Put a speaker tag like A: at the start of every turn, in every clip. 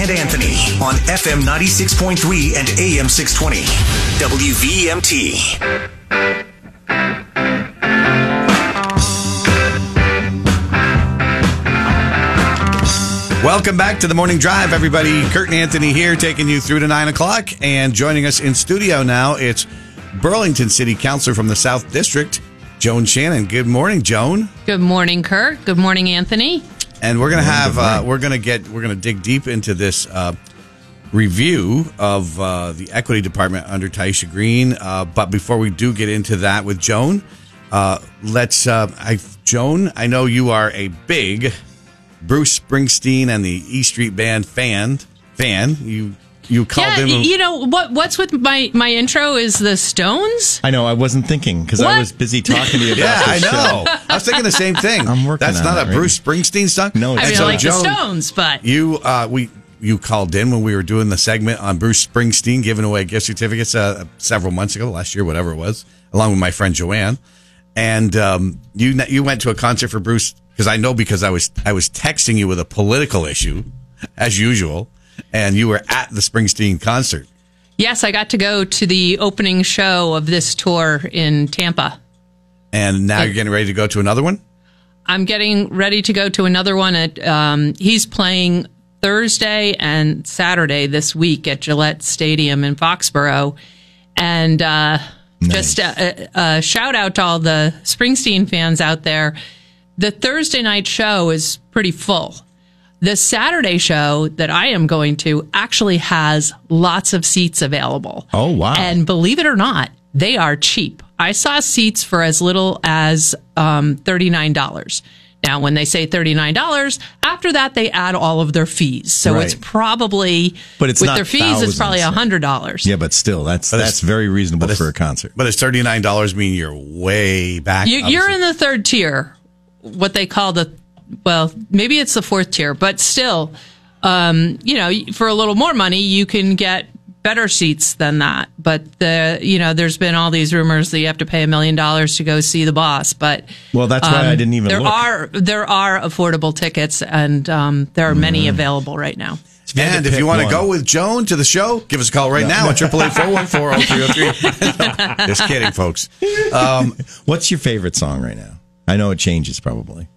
A: and Anthony on FM 96.3 and AM 620. WVMT.
B: Welcome back to the morning drive, everybody. Kurt and Anthony here, taking you through to nine o'clock, and joining us in studio now. It's Burlington City Councilor from the South District, Joan Shannon. Good morning, Joan.
C: Good morning, Kurt. Good morning, Anthony.
B: And we're gonna have uh, we're gonna get we're gonna dig deep into this uh, review of uh, the equity department under Tyeastia Green. Uh, but before we do get into that with Joan, uh, let's uh, I Joan. I know you are a big Bruce Springsteen and the E Street Band fan. Fan, you you called
C: yeah,
B: them.
C: y- you know what? What's with my my intro is the Stones.
D: I know. I wasn't thinking because I was busy talking to you about
B: yeah, I know.
D: show.
B: I was thinking the same thing.
D: I'm working
B: That's
D: on
B: not
D: it
B: a
D: right
B: Bruce Springsteen song.
D: No,
C: I
D: it's
C: mean,
B: And
C: I
B: so,
C: like
B: Joan,
C: the Stones, but
B: You uh, we you called in when we were doing the segment on Bruce Springsteen giving away gift certificates uh, several months ago, last year, whatever it was, along with my friend Joanne, and um, you you went to a concert for Bruce because I know because I was I was texting you with a political issue as usual, and you were at the Springsteen concert.
C: yes, I got to go to the opening show of this tour in Tampa.
B: And now you're getting ready to go to another one.
C: I'm getting ready to go to another one at. Um, he's playing Thursday and Saturday this week at Gillette Stadium in Foxborough, and uh, just a, a, a shout out to all the Springsteen fans out there. The Thursday night show is pretty full. The Saturday show that I am going to actually has lots of seats available.
D: Oh, wow.
C: And believe it or not, they are cheap. I saw seats for as little as um, $39. Now, when they say $39, after that, they add all of their fees. So
D: Right.
C: it's probably,
D: But it's
C: with their fees, it's probably
D: thousands.
C: $100.
D: Yeah, but still, that's
B: it's-
D: that's very reasonable for a concert.
B: But it's thirty nine dollars, mean you're way back.
C: You, you're in the third tier, what they call the, well, maybe it's the fourth tier, but still, um, you know, for a little more money, you can get better seats than that. But the, you know, there's been all these rumors that you have to pay a million dollars to go see the boss. But
D: Well, that's why I didn't even
C: there
D: look.
C: are there are affordable tickets, and um, there are many available right now.
B: And if you
D: pick
B: want to go with Joan to the show, give us a call right now at triple eight four one four zero three zero three. Just kidding, folks. Um,
D: What's your favorite song right now? I know it changes probably.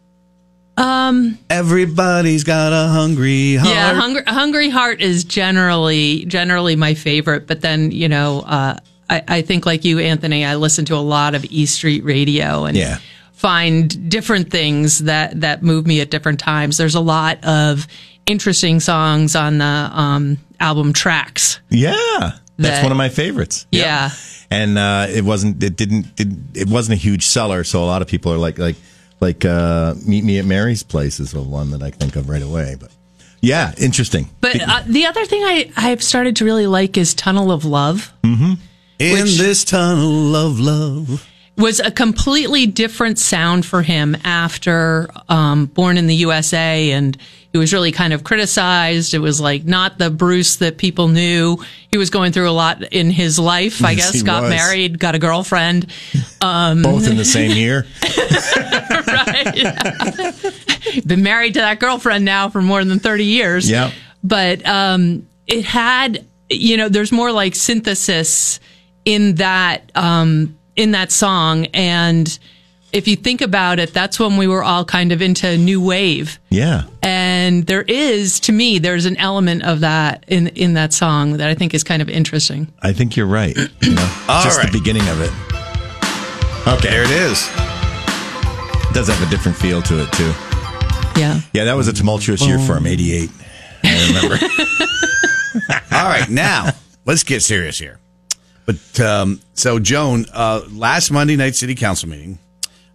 B: Everybody's got a hungry heart.
C: Yeah, hungry, hungry heart is generally generally my favorite. But then you know, uh, I, I think like you, Anthony, I listen to a lot of E Street Radio and
D: Yeah.
C: find different things that that move me at different times. There's a lot of interesting songs on the um, album tracks.
D: Yeah, that's
C: That-
D: one of my favorites. Yep.
C: Yeah.
D: and uh, it wasn't. It didn't. It, it wasn't a huge seller, so a lot of people are like like like uh, Meet Me at Mary's Place is the one that I think of right away. But yeah, interesting.
C: But uh, the other thing I I've started to really like is Tunnel of Love.
B: In
C: Which-
B: this tunnel of love.
C: was a completely different sound for him after um, Born in the USA, and he was really kind of criticized. It was like not the Bruce that people knew. He was going through a lot in his life. I
D: Yes,
C: guess got
D: was.
C: married, got a girlfriend.
D: Both in the same year. Right.
C: Been married to that girlfriend now for more than thirty years.
D: Yeah.
C: but um, it had you know there's more like synthesis in that um, in that song and if you think about it that's when we were all kind of into new wave
D: Yeah.
C: and there is to me there's an element of that in in that song that i think is kind of interesting
D: I think you're right. You know,
B: All
D: just
B: right.
D: the beginning of it.
B: Okay, there it is.
D: does have a different feel to it too.
C: yeah
D: Yeah, that was a tumultuous year for him. '88. I remember.
B: All right, now let's get serious here. But um, so, Joan, uh, last Monday night city council meeting,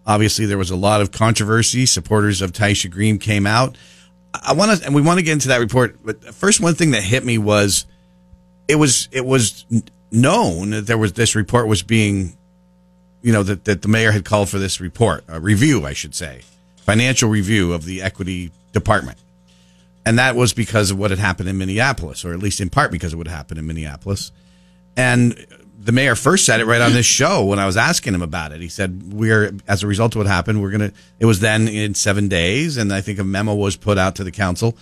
B: obviously there was a lot of controversy. Supporters of Tyeastia Green came out. I want to, and we want to get into that report. But first, one thing that hit me was it was it was known that there was this report was being, you know, that that the mayor had called for this report, a review, I should say, financial review of the equity department. And that was because of what had happened in Minneapolis, or at least in part because of what happened in Minneapolis. And the mayor first said it right on this show when I was asking him about it. He said, We're, as a result of what happened, we're to, it was then in seven days, and I think a memo was put out to the council.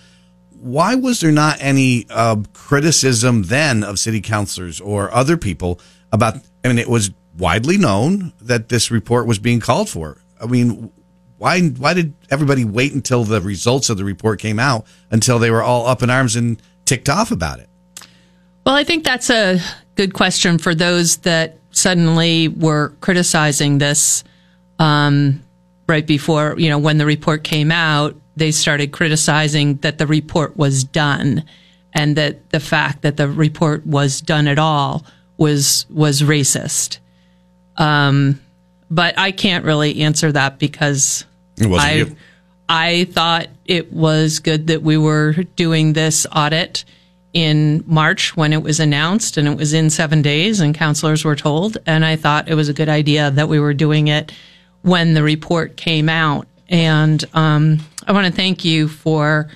B: why was there not any uh, criticism then of city councilors or other people about? I mean, it was widely known that this report was being called for. I mean, why why did everybody wait until the results of the report came out until they were all up in arms and ticked off about it?
C: Well, I think that's a good question for those that suddenly were criticizing this um, right before, you know, when the report came out. They started criticizing that the report was done, and that the fact that the report was done at all was was racist. Um, but I can't really answer that because
B: It wasn't
C: I
B: you.
C: I thought it was good that we were doing this audit in March when it was announced and it was in seven days and counselors were told. And I thought it was a good idea that we were doing it when the report came out. And um, I want to thank you for,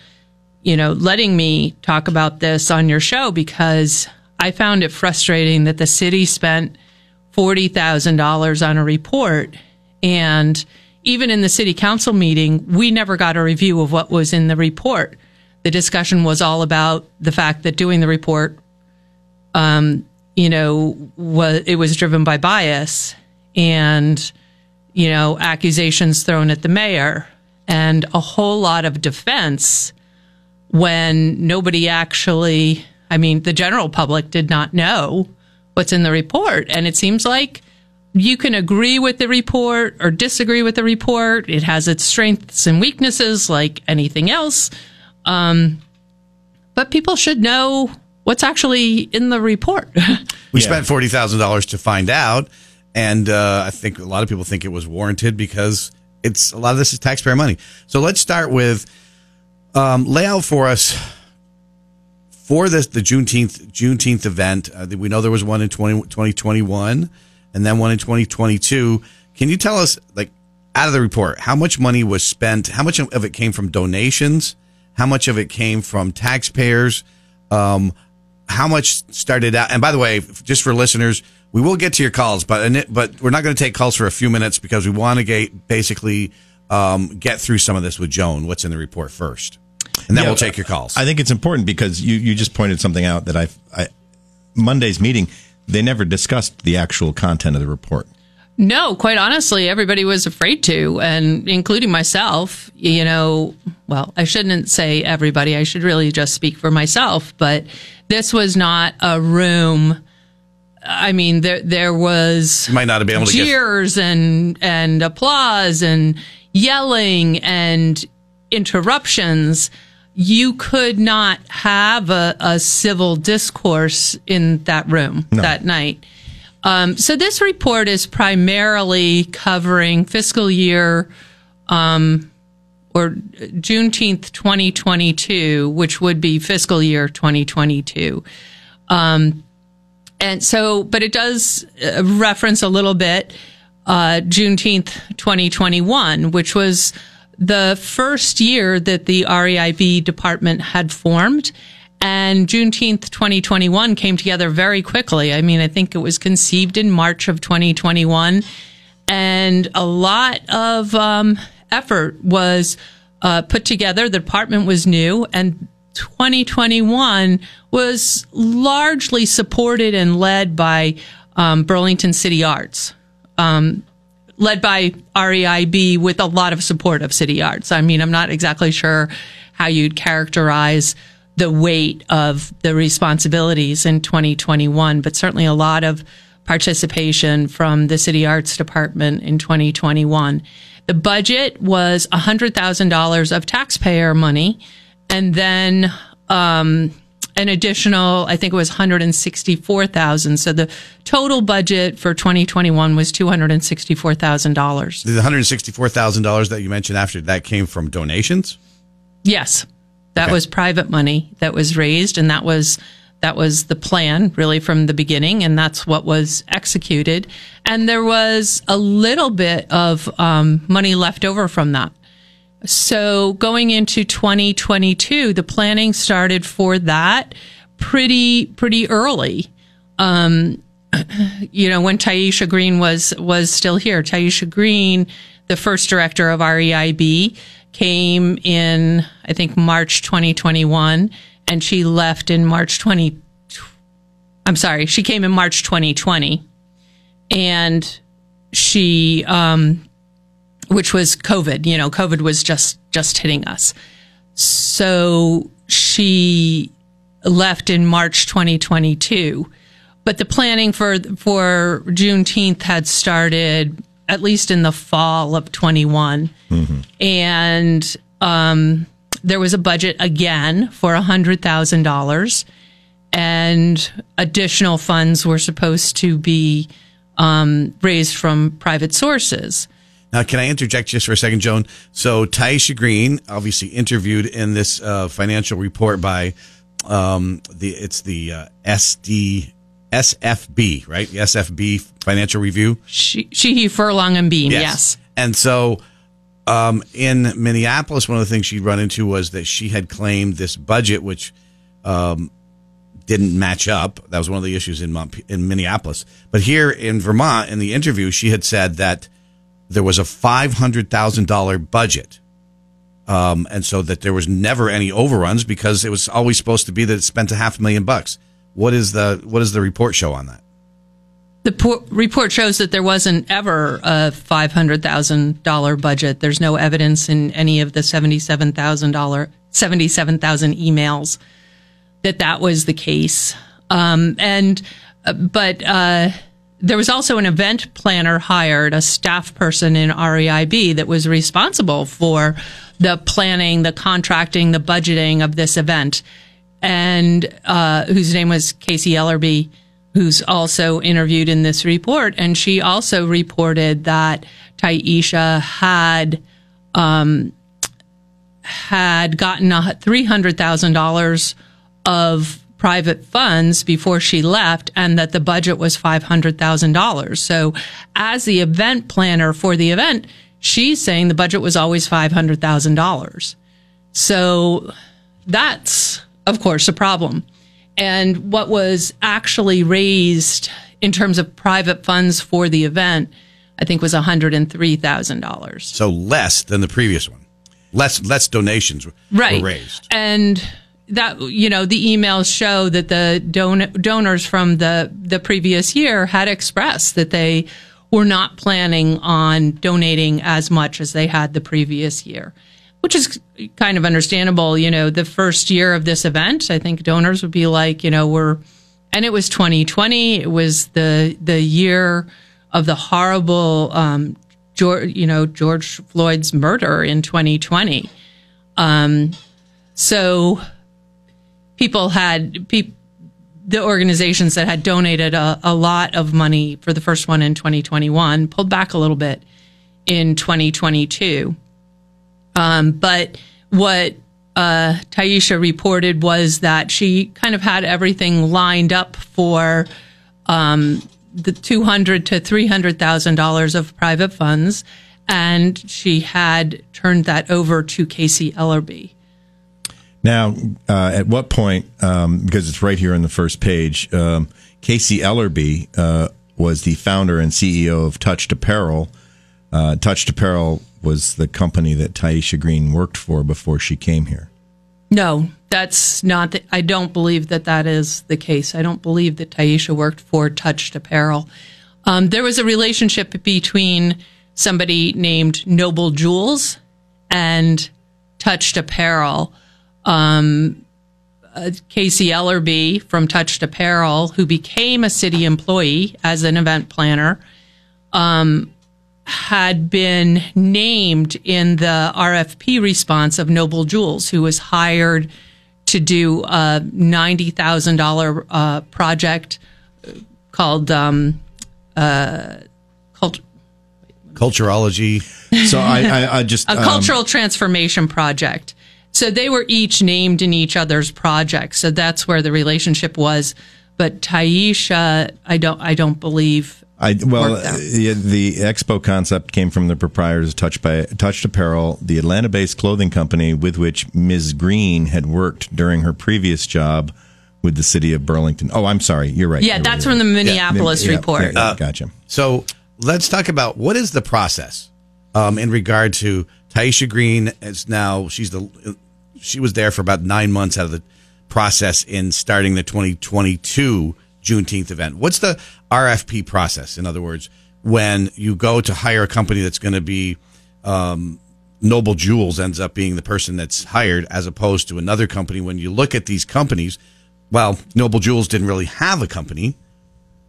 C: you know, letting me talk about this on your show because I found it frustrating that the city spent $40,000 on a report and even in the city council meeting, we never got a review of what was in the report. The discussion was all about the fact that doing the report, um, you know, was it was driven by bias and, you know, accusations thrown at the mayor and a whole lot of defense when nobody actually, I mean, the general public did not know what's in the report. And it seems like you can agree with the report or disagree with the report. It has its strengths and weaknesses like anything else. Um, but people should know what's actually in the report.
B: We
D: Yeah.
B: spent forty thousand dollars to find out, and uh, I think a lot of people think it was warranted because it's a lot of this is taxpayer money. So let's start with um, lay out for us for this the Juneteenth Juneteenth event. Uh, we know there was one in 20, 2021 and then one in twenty twenty two. Can you tell us like out of the report how much money was spent? How much of it came from donations? How much of it came from taxpayers? Um, how much started out? And by the way, just for listeners, we will get to your calls, but but we're not going to take calls for a few minutes because we want to get basically um, get through some of this with Joan. What's in the report first, and then
D: Yeah,
B: we'll take your calls.
D: I think it's important because you, you just pointed something out that I, I Monday's meeting they never discussed the actual content of the report.
C: No, quite honestly, everybody was afraid to, and including myself. You know, well, I shouldn't say everybody. I should really just speak for myself. But this was not a room. I mean, there there was
B: you might not have been able to
C: cheers and and applause and yelling and interruptions. You could not have a, a civil discourse in that room that night. Um, so this report is primarily covering fiscal year um, or Juneteenth 2022, which would be fiscal year 2022. Um, and so, but it does uh, reference a little bit uh, Juneteenth 2021, which was the first year that the REIB department had formed. And Juneteenth 2021 came together very quickly. I mean, I think it was conceived in March of 2021. And a lot of um, effort was uh, put together. The department was new, and 2021 was largely supported and led by um, Burlington City Arts, um, led by REIB with a lot of support of City Arts. I mean, I'm not exactly sure how you'd characterize the weight of the responsibilities in 2021, but certainly a lot of participation from the City Arts Department in 2021. The budget was $100,000 of taxpayer money and then um, an additional, I think it was 164,000. So the total budget for 2021 was $264,000.
B: The one hundred sixty-four thousand dollars that you mentioned after that came from donations.
C: Yes, that
B: Okay.
C: was private money that was raised, and that was that was the plan really from the beginning, and that's what was executed. And there was a little bit of um, money left over from that. So going into 2022, the planning started for that pretty pretty early. Um, you know, when Tyeastia Green was was still here, Tyeastia Green, the first director of REIB, came in, I think, March 2021, and she left in March 20. I'm sorry, she came in March 2020, and she, um, which was COVID. You know, COVID was just just hitting us. So she left in March 2022, but the planning for for Juneteenth had started at least in the fall of 21, and um, there was a budget again for hundred thousand dollars, and additional funds were supposed to be um, raised from private sources.
B: Now, can I interject just for a second, Joan? So, Tyeastia Green, obviously interviewed in this uh, financial report by um, the it's the uh, SD SFB, right? The SFB Financial Review.
C: She, Sheehey, Furlong, and Behm. Yes.
B: And so, um, in Minneapolis, one of the things she'd run into was that she had claimed this budget, which um, didn't match up. That was one of the issues in in Minneapolis. But here in Vermont, in the interview, she had said that there was a five hundred thousand dollar budget, um, and so that there was never any overruns because it was always supposed to be that it spent a half a million bucks. What is the what does the report show on that?
C: The por- report shows that there wasn't ever a five hundred thousand dollar budget. There's no evidence in any of the seventy seven thousand dollar seventy seven thousand emails that that was the case. Um, and uh, but uh, there was also an event planner hired, a staff person in REIB that was responsible for the planning, the contracting, the budgeting of this event, and uh, whose name was Casey Ellerby, who's also interviewed in this report. And she also reported that Tyeastia had um, had gotten three hundred thousand dollars of private funds before she left and that the budget was $500,000. So as the event planner for the event, she's saying the budget was always $500,000. So that's, of course, a problem. And what was actually raised in terms of private funds for the event, I think was $103,000.
B: So less than the previous one. Less less donations were raised.
C: And that you know the emails show that the don- donors from the the previous year had expressed that they were not planning on donating as much as they had the previous year which is kind of understandable you know the first year of this event i think donors would be like you know we're and it was 2020 it was the the year of the horrible um george you know george floyd's murder in 2020 um so people had pe- the organizations that had donated a, a, lot of money for the first one in 2021 pulled back a little bit in 2022. Um, but what uh, Tyeastia reported was that she kind of had everything lined up for um, the 200 to 300 thousand dollars of private funds, and she had turned that over to Casey Ellerby.
D: Now, uh, at what point, um, because it's right here on the first page, um, Casey Ellerby uh, was the founder and CEO of Touched Apparel. Uh, Touched Apparel was the company that Tyeastia Green worked for before she came here.
C: No, that's not. The, I don't believe that that is the case. I don't believe that Tyeastia worked for Touched Apparel. Um, there was a relationship between somebody named Noble Jewels and Touched Apparel um, uh, Casey Ellerby from Touched Apparel, who became a city employee as an event planner, um, had been named in the RFP response of Noble Jewels, who was hired to do a $90,000 uh, project called um, uh, cult-
B: Culturology.
D: So I, I, I just
C: a cultural transformation project. So they were each named in each other's projects. So that's where the relationship was. But Tyeastia, I don't, I don't believe.
D: I well, uh, the expo concept came from the proprietors of Touch by Touched Apparel, the Atlanta-based clothing company with which Ms. Green had worked during her previous job with the city of Burlington. Oh, I'm sorry, you're right.
C: Yeah,
D: you're
C: that's
D: right,
C: from the Minneapolis
D: yeah,
C: report.
D: Yeah, yeah, gotcha.
B: So let's talk about what is the process um, in regard to Tyeastia Green is now she's the she was there for about nine months out of the process in starting the 2022 Juneteenth event. What's the RFP process? In other words, when you go to hire a company that's going to be um, Noble Jewels ends up being the person that's hired as opposed to another company. When you look at these companies, well, Noble Jewels didn't really have a company,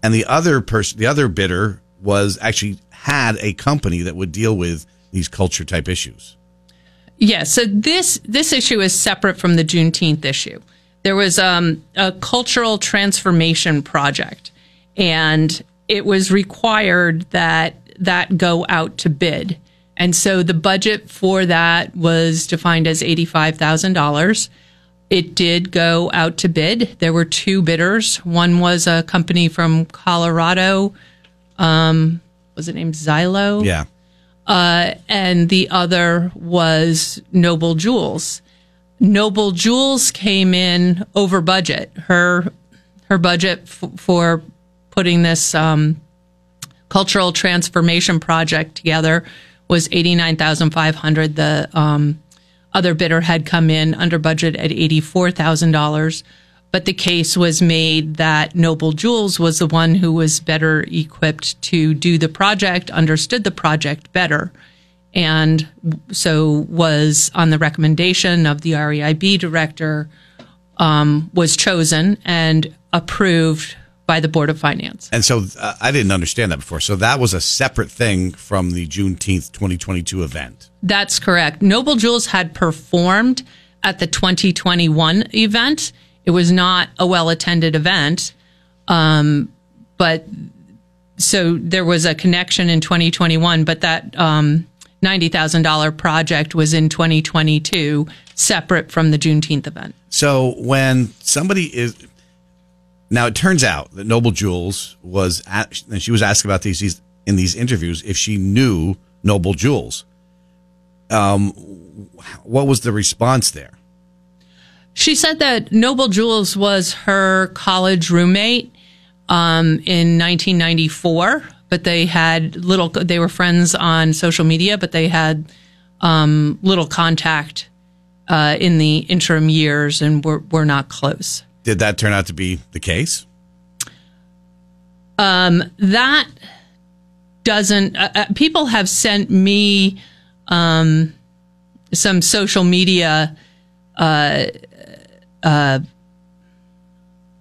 B: and the other person, the other bidder, was actually had a company that would deal with these culture type issues.
C: Yeah, so this this issue is separate from the Juneteenth issue. There was um, a cultural transformation project, and it was required that that go out to bid. And so the budget for that was defined as $85,000. It did go out to bid. There were two bidders. One was a company from Colorado. Um, was it named Xylo?
B: Yeah.
C: Uh, and the other was Noble Jewels. Noble Jewels came in over budget. Her her budget f- for putting this um, cultural transformation project together was eighty nine thousand five hundred. The um, other bidder had come in under budget at eighty four thousand dollars, but the case was made that Noble Jewels was the one who was better equipped to do the project, understood the project better, and so was on the recommendation of the REIB director um, was chosen and approved by the Board of Finance.
B: And so uh, I didn't understand that before. So that was a separate thing from the Juneteenth 2022 event.
C: That's correct. Noble Jewels had performed at the 2021 event. It was not a well attended event. Um, but so there was a connection in 2021, but that um, $90,000 project was in 2022, separate from the Juneteenth event.
B: So when somebody is now, it turns out that Noble Jewels was at, and she was asked about these, these in these interviews if she knew Noble Jewels. Um, what was the response there?
C: She said that Noble Jewels was her college roommate um, in 1994, but they had little. They were friends on social media, but they had um, little contact uh, in the interim years, and were were not close.
B: Did that turn out to be the case?
C: Um, that doesn't. Uh, uh, people have sent me um, some social media uh, uh,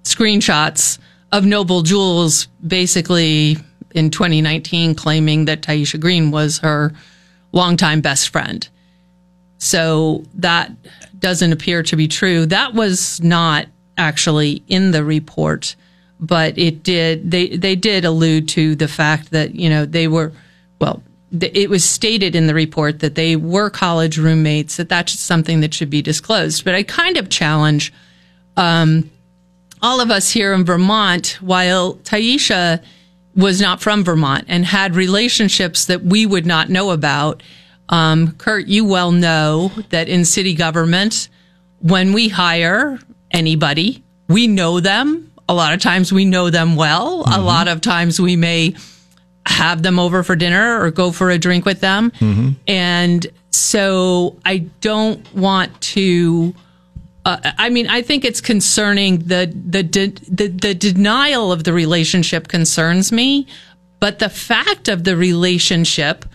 C: screenshots of Noble Jewels, basically in 2019, claiming that Tyeastia Green was her longtime best friend. So that doesn't appear to be true. That was not actually in the report, but it did. They they did allude to the fact that you know they were well. It was stated in the report that they were college roommates. That that's something that should be disclosed. But I kind of challenge um, all of us here in Vermont. While Tyeastia was not from Vermont and had relationships that we would not know about. Um, Kurt, you well know that in city government, when we hire anybody. We know them. A lot of times we know them well. Mm-hmm. A lot of times we may have them over for dinner or go for a drink with them. Mm-hmm. And so I don't want to. Uh, I mean, I think it's concerning. The, the the the denial of the relationship concerns me, but the fact of the relationship,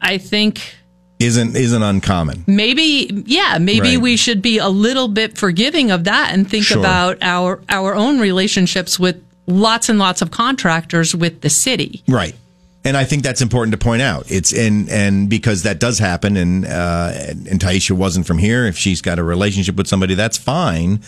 C: I think,
D: isn't isn't uncommon.
C: Maybe yeah, maybe right. we should be a little bit forgiving of that and think sure. about our our own relationships with lots and lots of contractors with the city.
D: Right. And I think that's important to point out. It's and and because that does happen, and uh, and Tyeastia wasn't from here. If she's got a relationship with somebody, that's fine.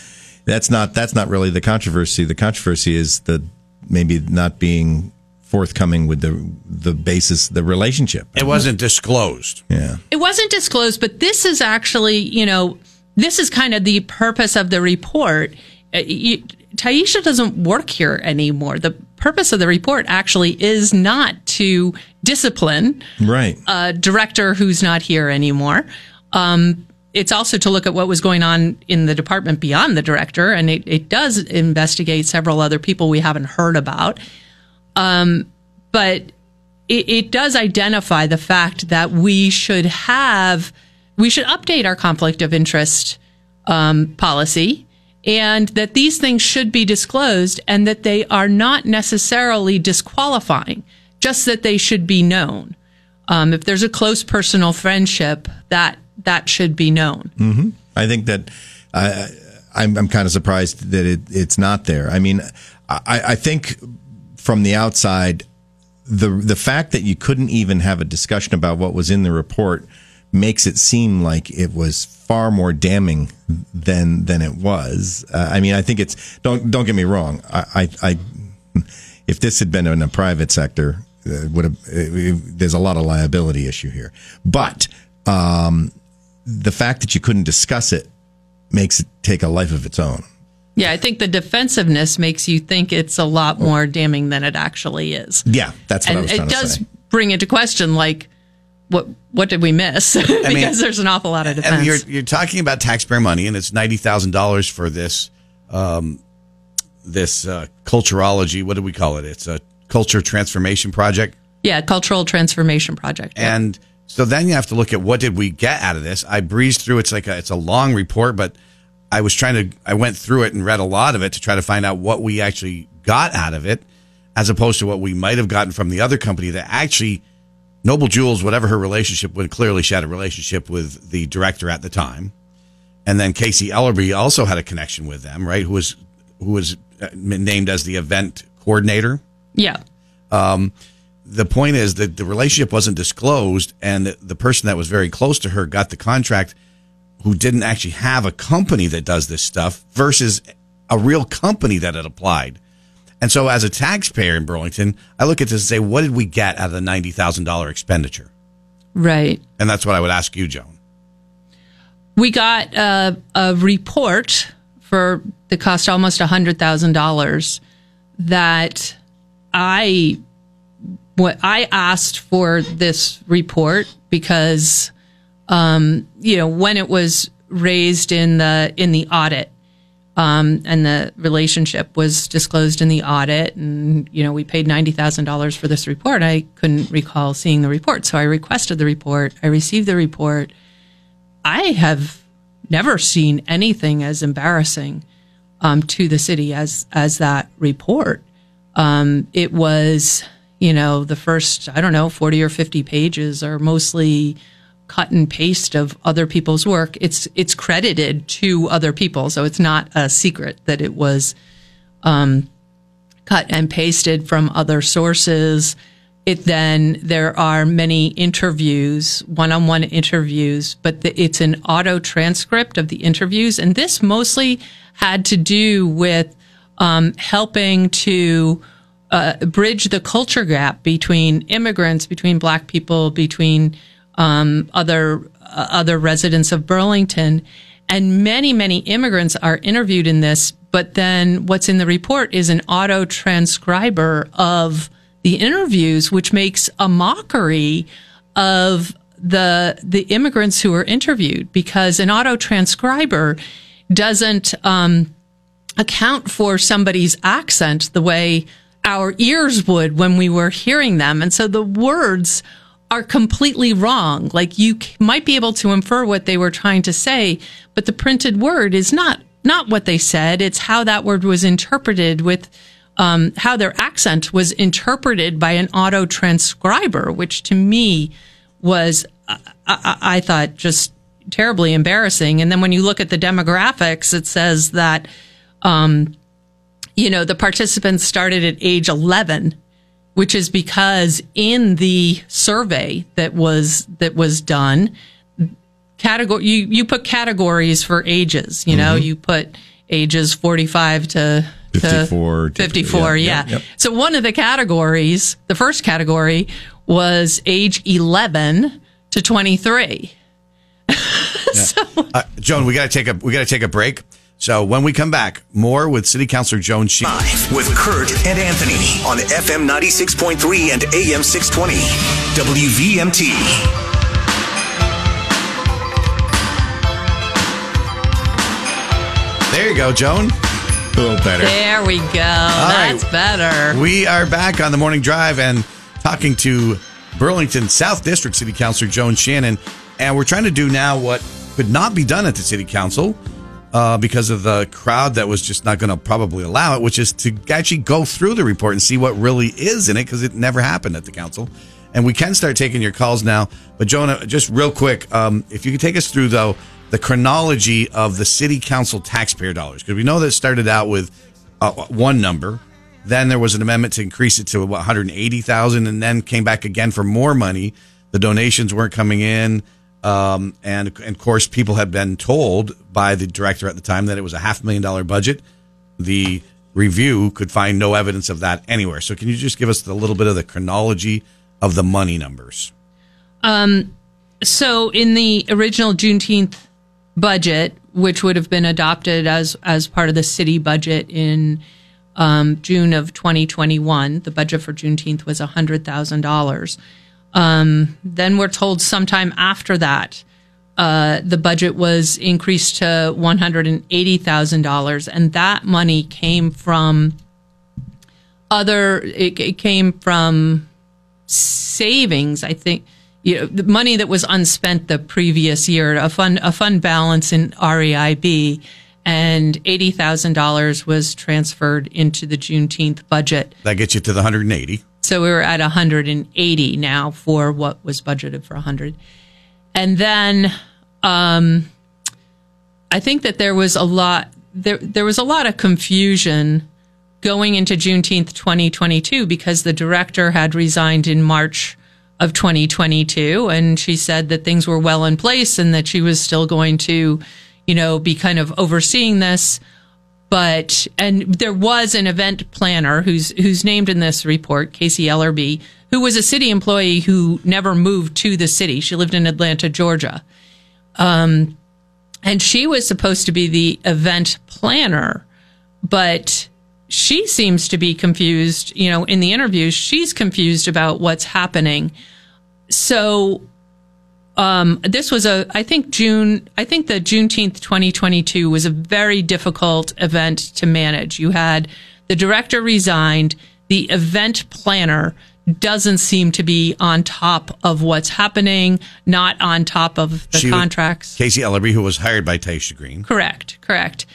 D: That's not that's not really the controversy. The controversy is the maybe not being forthcoming with the the basis the relationship.
B: It wasn't disclosed.
D: Yeah.
C: It wasn't disclosed, but this is actually, you know, this is kind of the purpose of the report. Uh, you, Tyeastia doesn't work here anymore. The purpose of the report actually is not to discipline
D: right.
C: a director who's not here anymore. Um, it's also to look at what was going on in the department beyond the director, and it, it does investigate several other people we haven't heard about. Um, but it, it does identify the fact that we should have we should update our conflict of interest um, policy and that these things should be disclosed and that they are not necessarily disqualifying, just that they should be known. Um, if there's a close personal friendship, that that should be known.
D: Mm-hmm. I think that uh, I'm, I'm kind of surprised that it, it's not there. I mean, I, I think from the outside, the the fact that you couldn't even have a discussion about what was in the report makes it seem like it was far more damning than than it was. Uh, I mean, I think it's don't don't get me wrong. I, I, I if this had been in a private sector, uh, would have there's a lot of liability issue here. But um, the fact that you couldn't discuss it makes it take a life of its own.
C: Yeah, I think the defensiveness makes you think it's a lot more damning than it actually is.
D: Yeah, that's what
C: and
D: I was
C: it
D: trying to
C: does
D: say.
C: bring into question like what what did we miss? because
B: mean-
C: there's an awful lot of
B: I
C: defense.
B: mean, you're you're talking about taxpayer money, and it's ninety thousand dollars for this um, this uh, culturology. What do we call it? It's a culture transformation project.
C: yeah, cultural transformation project. yeah.
B: And so then you have to look at what did we get out of this. I breezed through. It's like a, it's a long report, but I was trying to. I went through it and read a lot of it to try to find out what we actually got out of it, as opposed to what we might have gotten from the other company that actually. Noble Jewels, whatever her relationship would clearly she had a relationship with the director at the time, and then Casey Ellerby also had a connection with them, right? Who was who was uh, named as the event coordinator
C: yeah.
B: Um, the point is that the relationship wasn't disclosed and the person that was very close to her got the contract who didn't actually have a company that does this stuff versus a real company that had applied. And so as a taxpayer in Burlington, I look at this and say, what did we get out of the $90,000 expenditure?
C: Right.
B: And that's what I would ask you, Joan.
C: We got a, a report for the cost almost $100,000 that I what I asked for this report because um, you know when it was raised in the in the audit um, and the relationship was disclosed in the audit and you know we paid $90,000 for this report. I couldn't recall seeing the report so I requested the report. I received the report. I have never seen anything as embarrassing um, to the city as as that report. Um, it was, you know, the first I don't know forty or fifty pages are mostly cut and paste of other people's work. It's it's credited to other people, so it's not a secret that it was um, cut and pasted from other sources. It then there are many interviews, one-on-one interviews, but the, it's an auto transcript of the interviews, and this mostly had to do with um, helping to uh, bridge the culture gap between immigrants, between Black people, between um, other uh, other residents of Burlington, and many many immigrants are interviewed in this. But then what's in the report is an auto transcriber of the interviews, which makes a mockery of the the immigrants who are interviewed because an auto transcriber doesn't um, account for somebody's accent the way our ears would when we were hearing them, and so the words are completely wrong. Like you might be able to infer what they were trying to say, but the printed word is not not what they said. It's how that word was interpreted with um, how their accent was interpreted by an auto transcriber, which to me was, I, I, I thought, just terribly embarrassing. And then when you look at the demographics, it says that, um, you know, the participants started at age 11, which is because in the survey that was that was done, category you you put categories for ages. You know, you put ages 45 to to
D: 54,
C: 54,
D: yeah,
C: yeah.
D: yep.
C: So one of the categories, the first category was age 11 to 23. so,
B: Uh, Joan, we got to take a we got to take a break. So when we come back, more with City Councilor Joan Sheen.
A: Live with Kurt and Anthony on FM 96.3 and AM 620. WVMT.
B: There you go, Joan.
D: A little better.
C: there we go. That's
B: right.
C: better.
B: We are back on the morning drive and talking to Burlington South District City Councilor Joan Shannon. and we're trying to do now what could not be done at the city council uh, because of the crowd that was just not going to probably allow it, which is to actually go through the report and see what really is in it because it never happened at the council. And we can start taking your calls now. But Jonah, just real quick, um, if you could take us through though the chronology of the city council taxpayer dollars, because we know that started out with uh, one number, then there was an amendment to increase it to what 180,000, and then came back again for more money. The donations weren't coming in. Um, and, and of course, people had been told by the director at the time that it was a half million dollar budget. The review could find no evidence of that anywhere. So, can you just give us a little bit of the chronology of the money numbers?
C: So in the original Juneteenth budget, which would have been adopted as as part of the city budget in um, June of 2021, the budget for Juneteenth was hundred thousand dollars. Um, then we're told sometime after that, uh, the budget was increased to one hundred and that money came from other. It, it came from savings, I think, you know, the money that was unspent the previous year, a fund, a fund balance in REIB, and eighty thousand dollars was transferred into the Juneteenth budget.
B: That gets you to the 180.
C: So we were at 180 now for what was budgeted for 100. And then um, I think that there was a lot there there was a lot of confusion going into Juneteenth 2022 because the director had resigned in March of 2022 and she said that things were well in place and that she was still going to you know be kind of overseeing this but and there was an event planner who's who's named in this report, Casey Ellerby, who was a city employee who never moved to the city. She lived in Atlanta, Georgia. Um, and she was supposed to be the event planner, but she seems to be confused. You know, in the interviews, she's confused about what's happening. So um, this was a, I think June, I think the Juneteenth 2022 was a very difficult event to manage. You had the director resigned, the event planner doesn't seem to be on top of what's happening, not on top of the
B: She
C: contracts.
B: Casey Ellerby, who was hired by Tyeastia Green.
C: Correct, correct.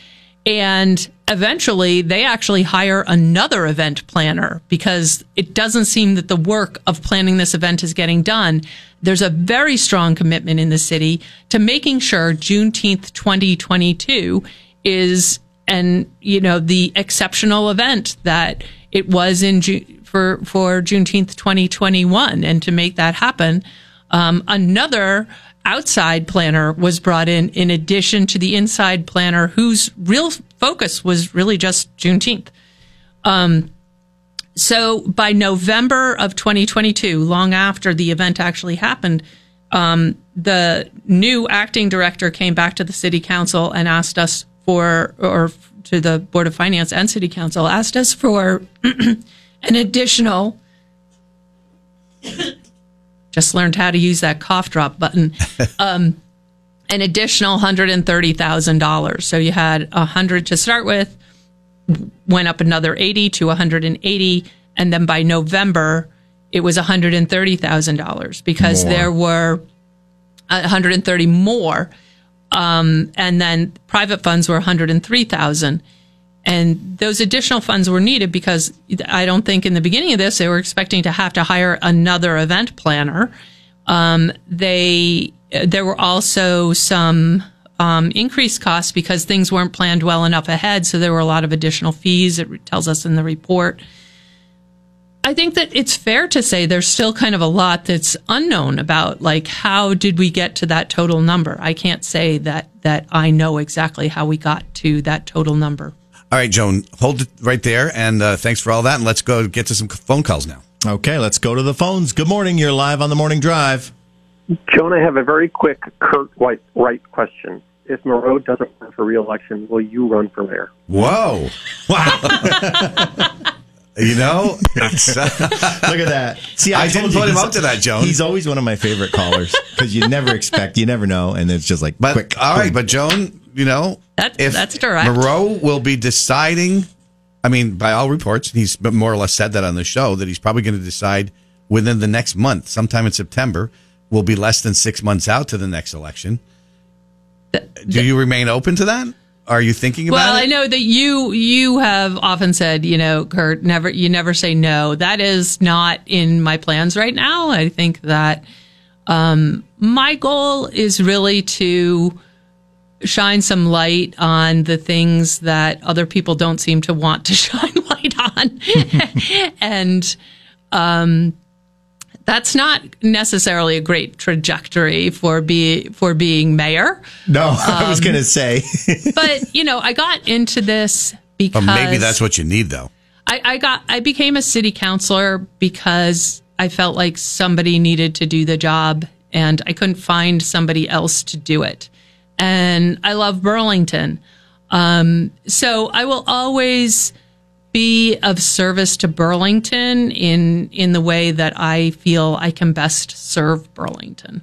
C: And eventually they actually hire another event planner because it doesn't seem that the work of planning this event is getting done. There's a very strong commitment in the city to making sure Juneteenth 2022 is and you know the exceptional event that it was in Ju- for for Juneteenth 2021 and to make that happen um, another outside planner was brought in in addition to the inside planner whose real focus was really just Juneteenth. Um, so by November of 2022, long after the event actually happened, um, the new acting director came back to the city council and asked us for, or to the board of finance and city council, asked us for an additional just learned how to use that cough drop button. Um, an additional hundred and thirty thousand dollars. So you had a hundred to start with, went up another eighty to one hundred and eighty, and then by November it was one hundred and thirty thousand dollars because
D: More.
C: there were one hundred and thirty more, um, and then private funds were one hundred and three thousand. And those additional funds were needed because I don't think in the beginning of this they were expecting to have to hire another event planner. Um, they there were also some um, increased costs because things weren't planned well enough ahead, so there were a lot of additional fees. It tells us in the report. I think that it's fair to say there's still kind of a lot that's unknown about like how did we get to that total number. I can't say that that I know exactly how we got to that total number.
B: All right, Joan, hold it right there. And uh, thanks for all that. And let's go get to some phone calls now.
D: Okay, let's go to the phones. Good morning. You're live on the morning drive.
E: Joan, I have a very quick Kurt White Wright question. If Miro doesn't run for reelection, will you run for mayor?
B: Whoa. Wow. you know, uh,
D: Look at that. See,
B: I
D: told
B: didn't put him up to that, Joan.
D: He's always one of my favorite callers because you never expect, you never know, and it's just like
B: but
D: quick.
B: all right, but Joan, you know,
C: That- that's direct.
B: Miro will be deciding. I mean, by all reports, he's more or less said that on the show that he's probably going to decide within the next month, sometime in September, will be less than six months out to the next election. Do you remain open to that? Are you thinking about
C: Well,
B: it?
C: I know that you you have often said, you know, Kurt, never you never say no. That is not in my plans right now. I think that um, my goal is really to shine some light on the things that other people don't seem to want to shine light on, and um, that's not necessarily a great trajectory for be for being mayor.
D: No, I was
C: Um,
D: going to say.
C: But you know, I got into this because
B: But maybe that's what you need, though.
C: I, I got. I became a city councilor because I felt like somebody needed to do the job, and I couldn't find somebody else to do it. And I love Burlington, um, so I will always be of service to Burlington in in the way that I feel I can best serve Burlington.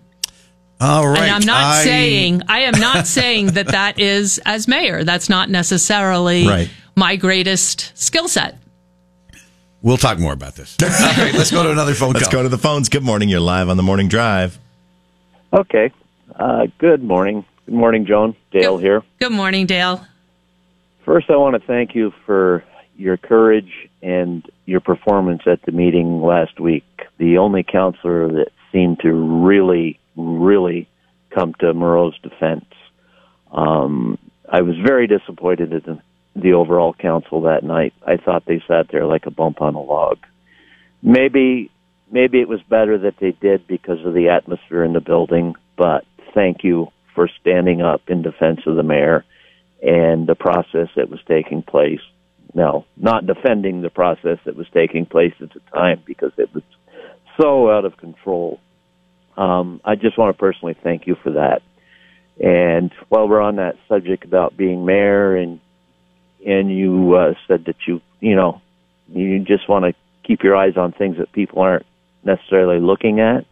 B: All right.
C: And I'm not
B: I-
C: saying I am not saying that that is as mayor. That's not necessarily
D: Right.
C: my greatest skill set.
B: We'll talk more about this. All right, let's go to another phone
D: Let's
B: call.
D: go to the phones. Good morning. You're live on the morning drive.
F: Okay. Uh, good morning. Good morning, Joan. Dale
C: Good-
F: here.
C: Good morning, Dale.
F: First, I want to thank you for your courage and your performance at the meeting last week. The only councilor that seemed to really, really come to Miro's defense. Um, I was very disappointed in the, the overall council that night. I thought they sat there like a bump on a log. Maybe, maybe it was better that they did because of the atmosphere in the building. But thank you for standing up in defense of the mayor and the process that was taking place. No, not defending the process that was taking place at the time because it was so out of control. Um, I just want to personally thank you for that. And while we're on that subject about being mayor, and and you uh, said that you you know you just want to keep your eyes on things that people aren't necessarily looking at.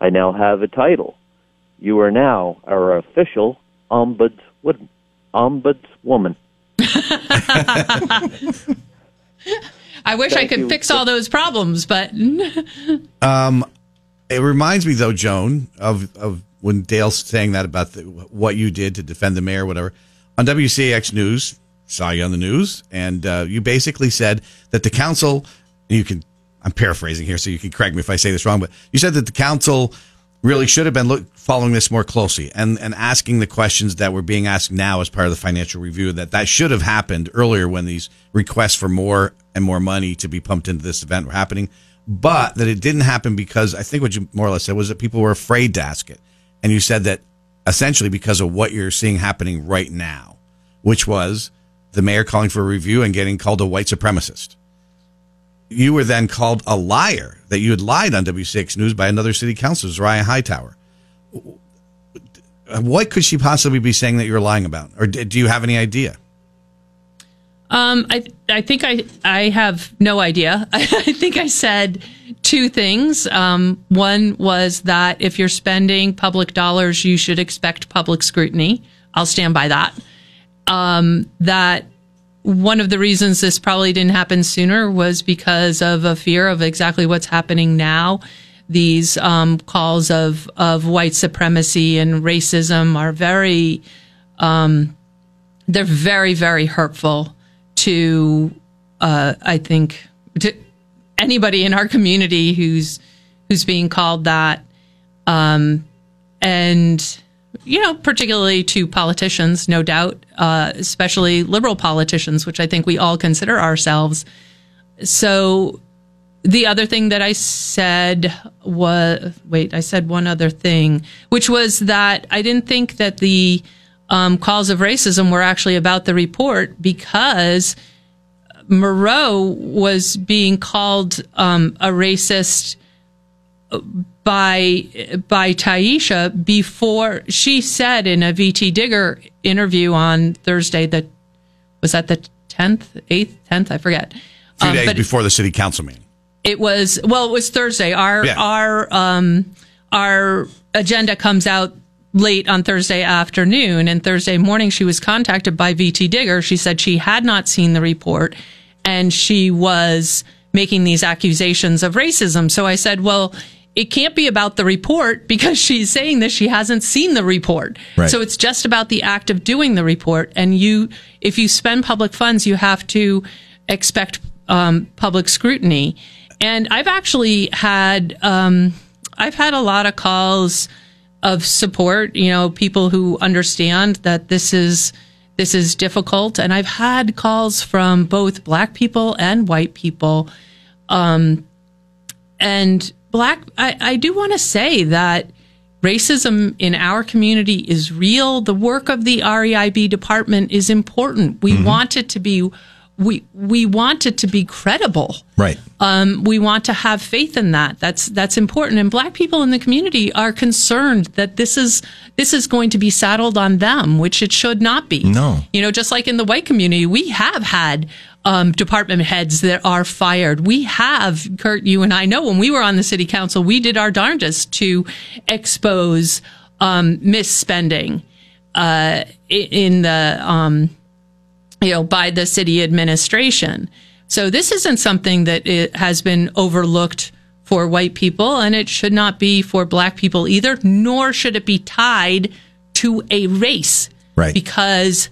F: I now have a title. You are now our official ombudswoman. Ombudswoman.
C: I wish I could
F: you.
C: fix all those problems, but um,
B: It reminds me, though, Joan, of, of when Dale's saying that about the, what you did to defend the mayor, whatever. On WCAX News, saw you on the news, and uh, you basically said that the council, you can, I'm paraphrasing here, so you can correct me if I say this wrong, but you said that the council really should have been look, following this more closely and, and asking the questions that were being asked now as part of the financial review, that that should have happened earlier when these requests for more and more money to be pumped into this event were happening but that it didn't happen because I think what you more or less said was that people were afraid to ask it. And you said that essentially because of what you're seeing happening right now, which was the mayor calling for a review and getting called a white supremacist. You were then called a liar, that you had lied on WCAX News by another city councilor, Ryan Hightower. What could she possibly be saying that you're lying about? Or do you have any idea?
C: Um, I I think I I have no idea. I, think I said two things. Um, one was that if you're spending public dollars, you should expect public scrutiny. I'll stand by that. Um, that one of the reasons this probably didn't happen sooner was because of a fear of exactly what's happening now. These um, calls of of white supremacy and racism are very um, they're very very hurtful to uh, I think to anybody in our community who's who's being called that, um, and you know particularly to politicians, no doubt, uh, especially liberal politicians, which I think we all consider ourselves. So the other thing that I said was wait, I said one other thing, which was that I didn't think that the um, calls of racism were actually about the report because Miro was being called um, a racist by by Tyeastia before she said in a VT Digger interview on Thursday that was that the tenth, eighth, tenth, I forget.
B: Few
C: Um,
B: days before the city council meeting.
C: it was well it was thursday our
B: Yeah.
C: our um our agenda comes out late on thursday afternoon and thursday morning she was contacted by vt digger she said she had not seen the report and she was making these accusations of racism so i said well it can't be about the report because she's saying that she hasn't seen the report.
D: Right.
C: So it's just about the act of doing the report. And you, if you spend public funds, you have to expect um, public scrutiny. And I've actually had, um, I've had a lot of calls of support. You know, people who understand that this is this is difficult, and I've had calls from both Black people and white people. Um, and Black, I, I do want to say that racism in our community is real. The work of the REIB department is important. We mm-hmm. want it to be. We we want it to be credible.
D: Right.
C: Um, we want to have faith in that. That's that's important. And black people in the community are concerned that this is this is going to be saddled on them, which it should not be.
D: No.
C: You know, just like in the white community, we have had um, department heads that are fired. We have, Kurt, you and I know when we were on the city council, we did our darndest to expose um, misspending uh, in the um, you know, by the city administration. So this isn't something that it has been overlooked for white people, and it should not be for black people either, nor should it be tied to a race.
D: Right.
C: Because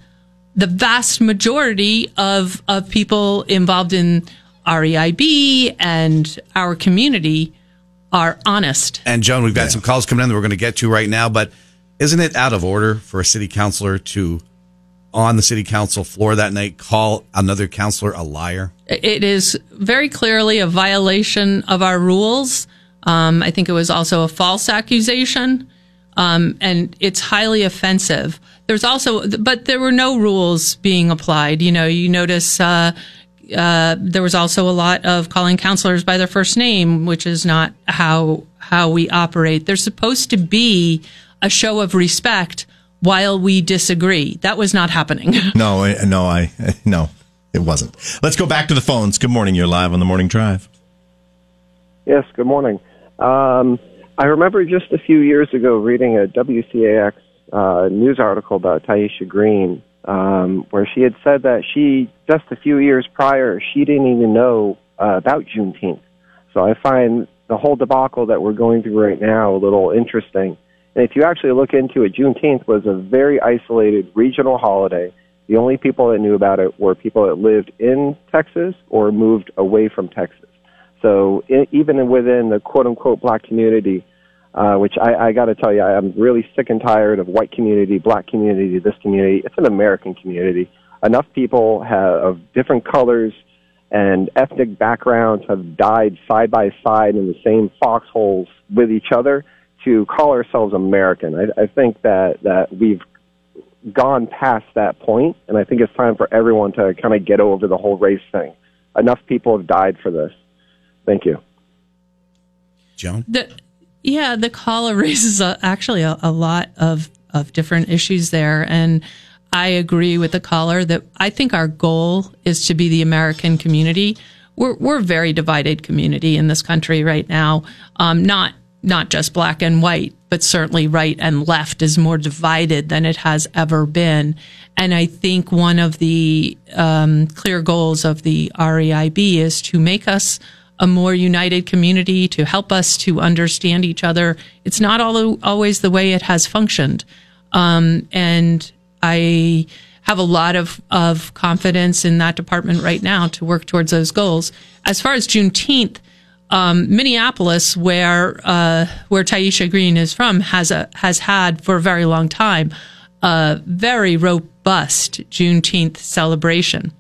C: the vast majority of, of people involved in REIB and our community are honest.
B: And Joan, we've got some calls coming in that we're going to get to right now, but isn't it out of order for a city councilor to, on the city council floor that night, call another councilor a liar?
C: it is very clearly a violation of our rules. Um, I think it was also a false accusation, um, and it's highly offensive. There's also, but there were no rules being applied. You know, you notice uh, uh, there was also a lot of calling councilors by their first name, which is not how how we operate. There's supposed to be a show of respect while we disagree. That was not happening.
D: No, no, I no, it wasn't. Let's go back to the phones. Good morning. You're live on the morning drive.
E: Yes, good morning. Um, I remember just a few years ago reading a WCAX uh, news article about Tyeastia Green, um, where she had said that she, just a few years prior, she didn't even know uh, about Juneteenth. So I find the whole debacle that we're going through right now a little interesting. And if you actually look into it, Juneteenth was a very isolated regional holiday. The only people that knew about it were people that lived in Texas or moved away from Texas. So i even within the quote unquote black community, uh, which I, I got to tell you, I, I'm really sick and tired of white community, black community, this community. It's an American community. Enough people have, of different colors and ethnic backgrounds have died side by side in the same foxholes with each other to call ourselves American. I, I think that, that we've gone past that point, and I think it's time for everyone to kind of get over the whole race thing. Enough people have died for this. Thank you.
B: Joan?
C: The, yeah, the caller raises a, actually a, a lot of, of different issues there. And I agree with the caller that I think our goal is to be the American community. We're, we're a very divided community in this country right now. Um, not, not just black and white, but certainly right and left is more divided than it has ever been. And I think one of the um, clear goals of the REIB is to make us a more united community, to help us to understand each other. It's not all, always the way it has functioned. Um, and I have a lot of, of confidence in that department right now to work towards those goals. As far as Juneteenth, um, Minneapolis, where uh, where Tyeastia Green is from, has a has had for a very long time a very robust Juneteenth celebration.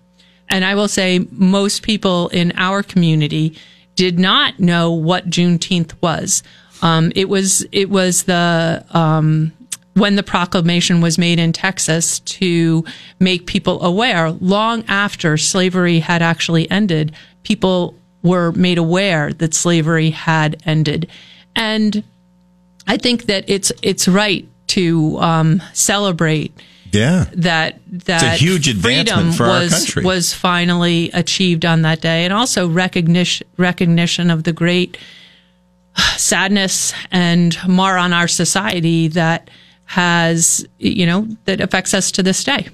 C: And I will say most people in our community did not know what Juneteenth was. Um, it was it was the um, when the proclamation was made in Texas to make people aware. Long after slavery had actually ended, people were made aware that slavery had ended, and I think that it's it's right to um, celebrate
D: Yeah.
C: that that
D: huge advancement
C: freedom
D: for our
C: was
D: country.
C: was finally achieved on that day, and also recognition recognition of the great sadness and mar on our society that has you know that affects us to this day.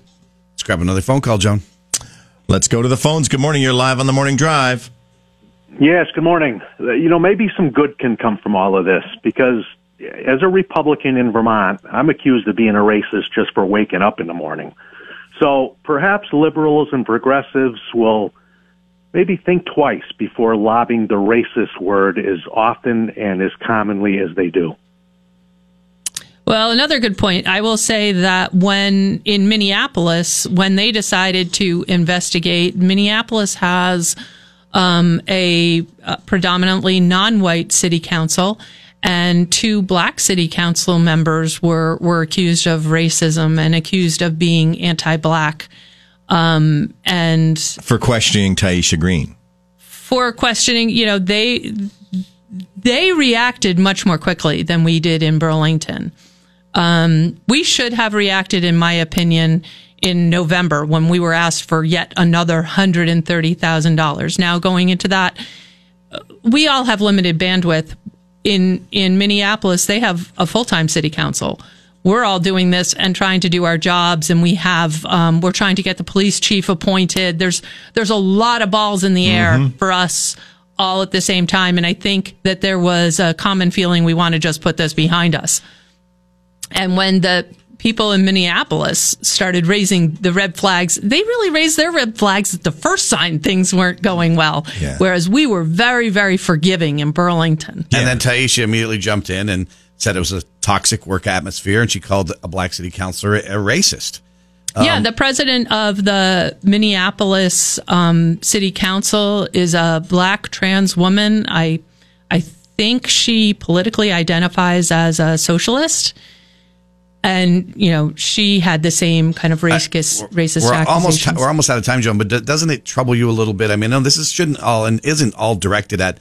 B: Let's grab another phone call, Joan.
D: Let's go to the phones. Good morning. You're live on the morning drive.
G: Yes, good morning. Uh, You know, maybe some good can come from all of this because as a Republican in Vermont, I'm accused of being a racist just for waking up in the morning. So perhaps liberals and progressives will maybe think twice before lobbing the racist word as often and as commonly as they do.
C: Well, another good point. I will say that when in Minneapolis, when they decided to investigate, Minneapolis has um, a, uh predominantly non-white city council, and two black city council members were were accused of racism and accused of being anti-black, um, and
D: For questioning Tyeastia Green.
C: for questioning. You know, they they reacted much more quickly than we did in Burlington. Um, we should have reacted, in my opinion, in November when we were asked for yet another hundred and thirty thousand dollars. Now, going into that, we all have limited bandwidth. In in Minneapolis, they have a full time city council. We're all doing this and trying to do our jobs, and we have um, we're trying to get the police chief appointed. There's there's a lot of balls in the air for us all at the same time, and I think that there was a common feeling we want to just put this behind us. And when the people in Minneapolis started raising the red flags, they really raised their red flags at the first sign things weren't going well.
D: Yeah.
C: Whereas we were very, very forgiving in Burlington.
B: And then Tyeastia immediately jumped in and said it was a toxic work atmosphere, and she called a black city councilor a, a racist.
C: yeah, the president of the Minneapolis um, City Council is a black trans woman. I, I think she politically identifies as a socialist. And you know she had the same kind of racist, racist
B: We're almost we're almost out of time, Joan. But d- doesn't it trouble you a little bit? I mean, no, this is shouldn't all and isn't all directed at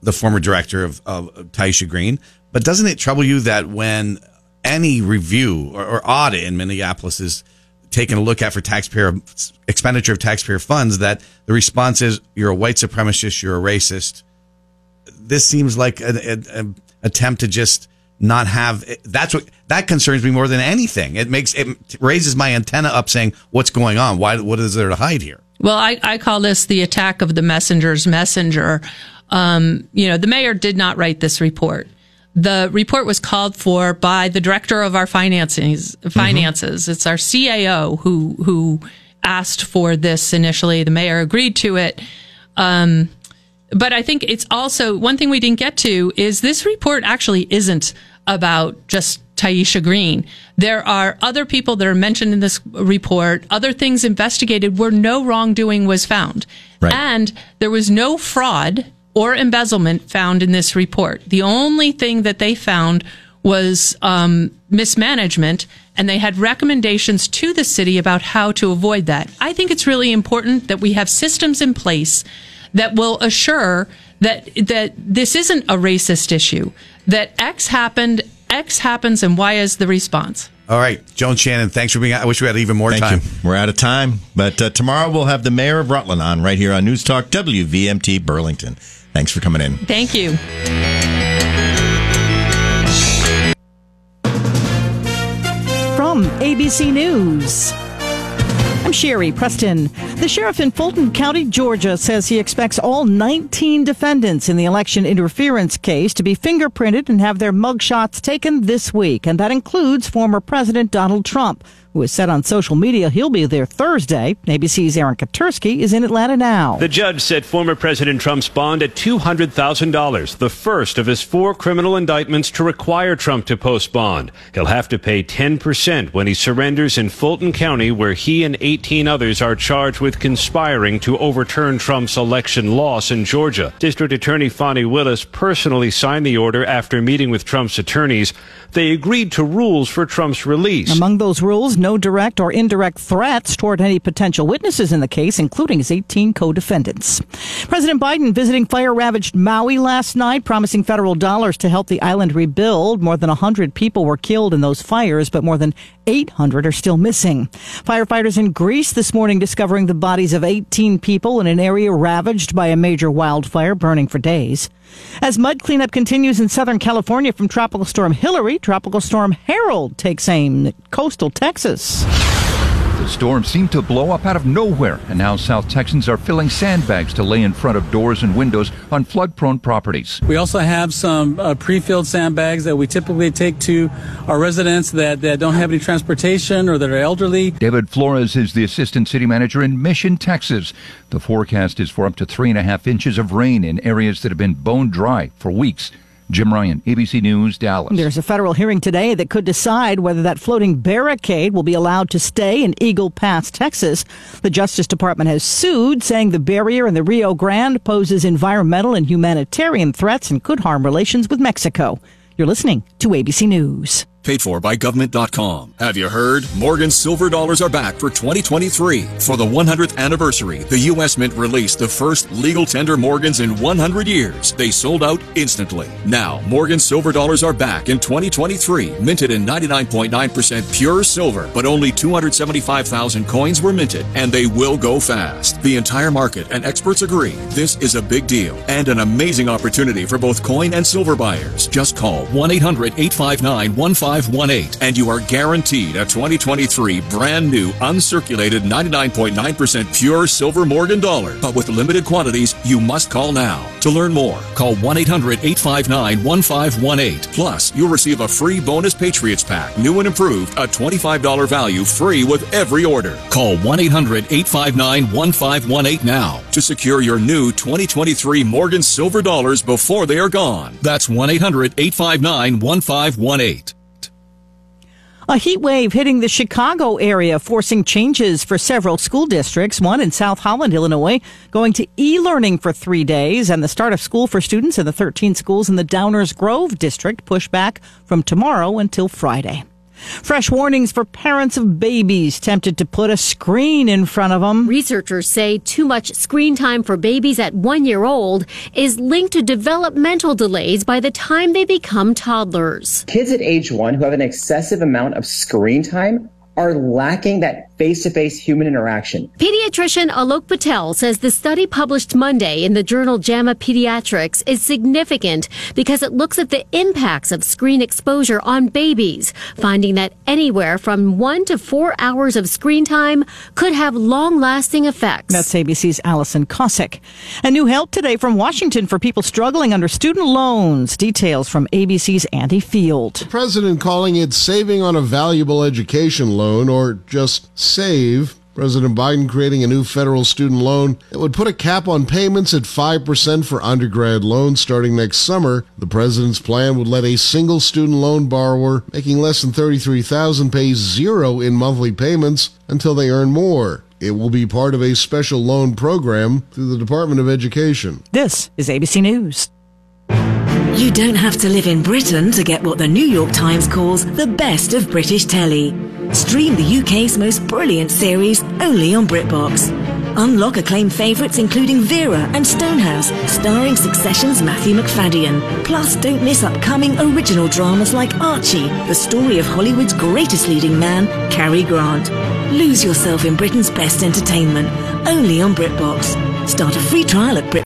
B: the former director of, of Tyeastia Green. But doesn't it trouble you that when any review or, or audit in Minneapolis is taken a look at for taxpayer expenditure of taxpayer funds, that the response is you're a white supremacist, you're a racist. This seems like an, an, an attempt to just not have that's what that concerns me more than anything. It makes it raises my antenna up, saying what's going on. Why? What is there to hide here?
C: Well, I, I call this the attack of the messenger's messenger. Um, you know, the mayor did not write this report. The report was called for by the director of our finances. Finances. It's our CAO who who asked for this initially. The mayor agreed to it. Um, but I think it's also one thing we didn't get to is this report actually isn't about just Tyeastia Green. There are other people that are mentioned in this report, other things investigated where no wrongdoing was found.
D: Right.
C: And there was no fraud or embezzlement found in this report. The only thing that they found was um, mismanagement, and they had recommendations to the city about how to avoid that. I think it's really important that we have systems in place that will assure that that this isn't a racist issue. That X happened, X happens, and Y is the response.
B: All right, Joan Shannon, thanks for being. I wish we had even more
D: Thank
B: time.
D: you. We're out of time, but uh, tomorrow we'll have the mayor of Rutland on right here on News Talk WVMT Burlington. Thanks for coming in.
C: Thank you.
H: From ABC News. I'm Sherry Preston. The sheriff in Fulton County, Georgia, says he expects all 19 defendants in the election interference case to be fingerprinted and have their mugshots taken this week. And that includes former President Donald Trump, who has said on social media he'll be there Thursday. ABC's Aaron Katersky is in Atlanta now.
I: The judge set former President Trump's bond at $200,000, the first of his four criminal indictments to require Trump to post bond. He'll have to pay 10% when he surrenders in Fulton County, where he and 18 others are charged with conspiring to overturn Trump's election loss in Georgia. District Attorney Fani Willis personally signed the order after meeting with Trump's attorneys. They agreed to rules for Trump's release.
H: Among those rules, no direct or indirect threats toward any potential witnesses in the case, including his 18 co-defendants. President Biden visiting fire-ravaged Maui last night, promising federal dollars to help the island rebuild. More than 100 people were killed in those fires, but more than 800 are still missing. Firefighters in Greece this morning discovering the bodies of 18 people in an area ravaged by a major wildfire burning for days. As mud cleanup continues in Southern California from Tropical Storm Hilary, Tropical Storm Harold takes aim at coastal Texas.
J: The storm seemed to blow up out of nowhere, and now South Texans are filling sandbags to lay in front of doors and windows on flood prone properties.
K: We also have some uh, pre filled sandbags that we typically take to our residents that, that don't have any transportation or that are elderly.
J: David Flores is the assistant city manager in Mission, Texas. The forecast is for up to three and a half inches of rain in areas that have been bone dry for weeks. Jim Ryan, ABC News, Dallas.
H: There's a federal hearing today that could decide whether that floating barricade will be allowed to stay in Eagle Pass, Texas. The Justice Department has sued, saying the barrier in the Rio Grande poses environmental and humanitarian threats and could harm relations with Mexico. You're listening to ABC News.
L: Paid for by GovMint.com. Have you heard? Morgan's silver dollars are back for 2023. For the 100th anniversary, the U.S. Mint released the first legal tender Morgans in 100 years. They sold out instantly. Now, Morgan's silver dollars are back in 2023, minted in 99.9% pure silver, but only 275,000 coins were minted, and they will go fast. The entire market and experts agree this is a big deal and an amazing opportunity for both coin and silver buyers. Just call 1 800 859 1518 and you are guaranteed a 2023 brand new uncirculated 99.9% pure silver Morgan dollar. But with limited quantities, you must call now. To learn more, call 1 800 859 1518. Plus, you'll receive a free bonus Patriots pack, new and improved, a $25 value free with every order. Call 1 800 859 1518 now to secure your new 2023 Morgan silver dollars before they are gone. That's 1 800 859 1518.
H: A heat wave hitting the Chicago area, forcing changes for several school districts. One in South Holland, Illinois, going to e learning for three days, and the start of school for students in the 13 schools in the Downers Grove district pushed back from tomorrow until Friday. Fresh warnings for parents of babies tempted to put a screen in front of them.
M: Researchers say too much screen time for babies at one year old is linked to developmental delays by the time they become toddlers.
N: Kids at age one who have an excessive amount of screen time are lacking that face to face human interaction.
M: Pediatrician Alok Patel says the study published Monday in the journal JAMA Pediatrics is significant because it looks at the impacts of screen exposure on babies, finding that anywhere from one to four hours of screen time could have long lasting effects.
H: That's ABC's Allison Cossack. And new help today from Washington for people struggling under student loans. Details from ABC's Andy Field.
O: The president calling it saving on a valuable education loan or just save. President Biden creating a new federal student loan that would put a cap on payments at 5% for undergrad loans starting next summer. The president's plan would let a single student loan borrower making less than 33,000 pay zero in monthly payments until they earn more. It will be part of a special loan program through the Department of Education.
H: This is ABC News.
P: You don't have to live in Britain to get what the New York Times calls the best of British telly. Stream the UK's most brilliant series only on BritBox. Unlock acclaimed favourites including Vera and Stonehouse, starring Succession's Matthew Macfadyen. Plus, don't miss upcoming original dramas like Archie, the story of Hollywood's greatest leading man, Cary Grant. Lose yourself in Britain's best entertainment, only on BritBox. Start a free trial at Brit.